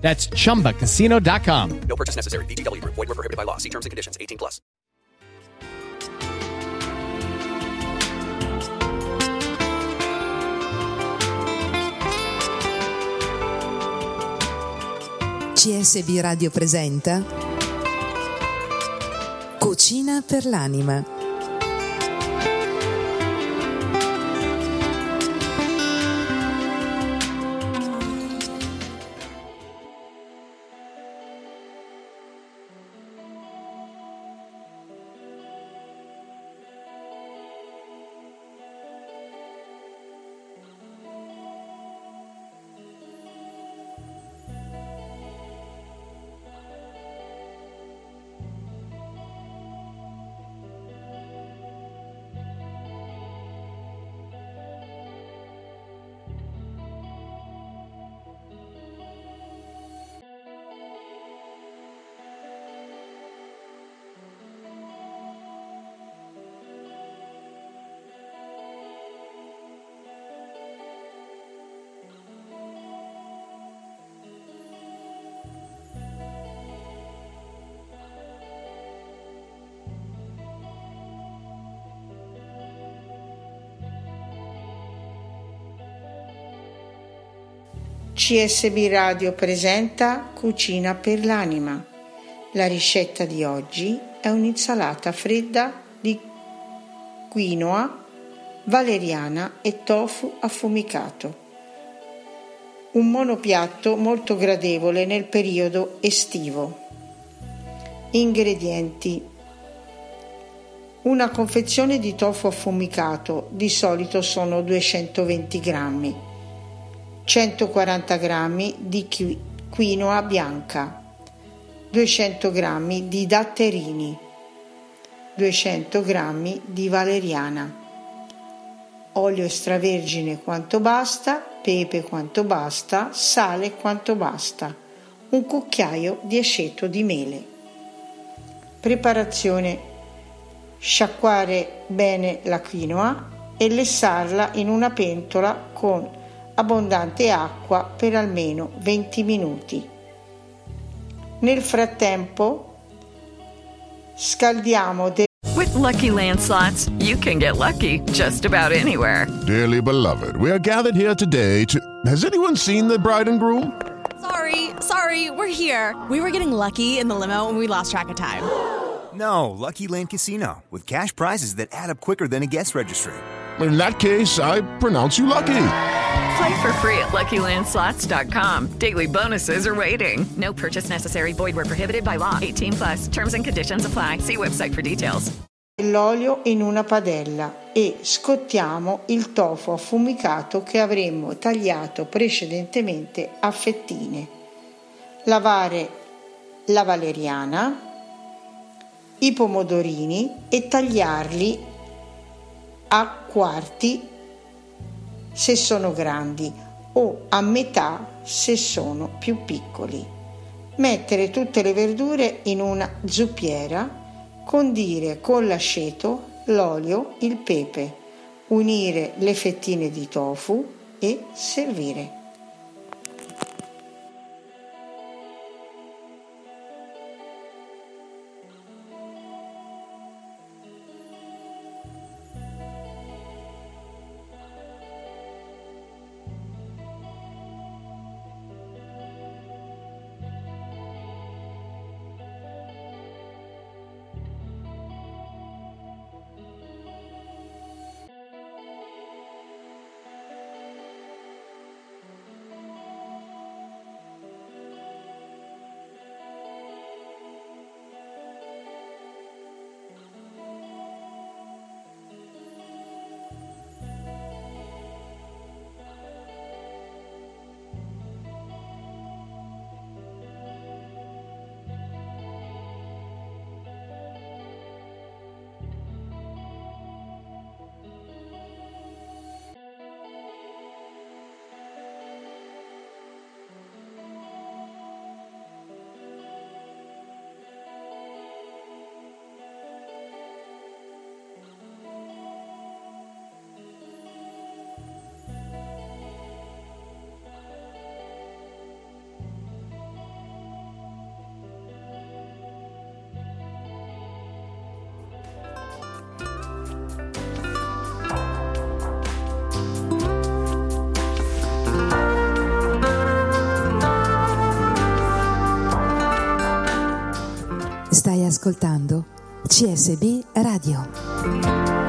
That's chumbacasino.com. No purchase necessary. VGW Group. Void were prohibited by law. See terms and conditions. 18 plus. CSB Radio presenta Cucina per l'anima. CSB Radio presenta Cucina per l'anima. La ricetta di oggi è un'insalata fredda di quinoa, valeriana e tofu affumicato. Un monopiatto molto gradevole nel periodo estivo. Ingredienti una confezione di tofu affumicato di solito sono 220 grammi, 140 g di quinoa bianca, 200 g di datterini, 200 g di valeriana, olio extravergine quanto basta, pepe quanto basta, sale quanto basta, un cucchiaio di aceto di mele. Preparazione sciacquare bene la quinoa e lessarla in una pentola con abbondante acqua per almeno 20 minuti. Nel frattempo scaldiamo del With lucky landslots, you can get lucky just about anywhere. Dearly beloved, we are gathered here today to. Has anyone seen the bride and groom? Sorry, sorry, we're here. We were getting lucky in the limo and we lost track of time. No, Lucky Land Casino, with cash prizes that add up quicker than a guest registry. In that case, I pronounce you lucky. Play for free at LuckyLandSlots.com. Daily bonuses are waiting. No purchase necessary. Void were prohibited by law. 18 plus. Terms and conditions apply. See website for details. L'olio in una padella e scottiamo il tofu affumicato che avremmo tagliato precedentemente a fettine. Lavare la valeriana, i pomodorini e tagliarli a quarti se sono grandi o a metà se sono più piccoli. Mettere tutte le verdure in una zuppiera, condire con l'aceto, l'olio, il pepe, unire le fettine di tofu e servire. Ascoltando CSB Radio.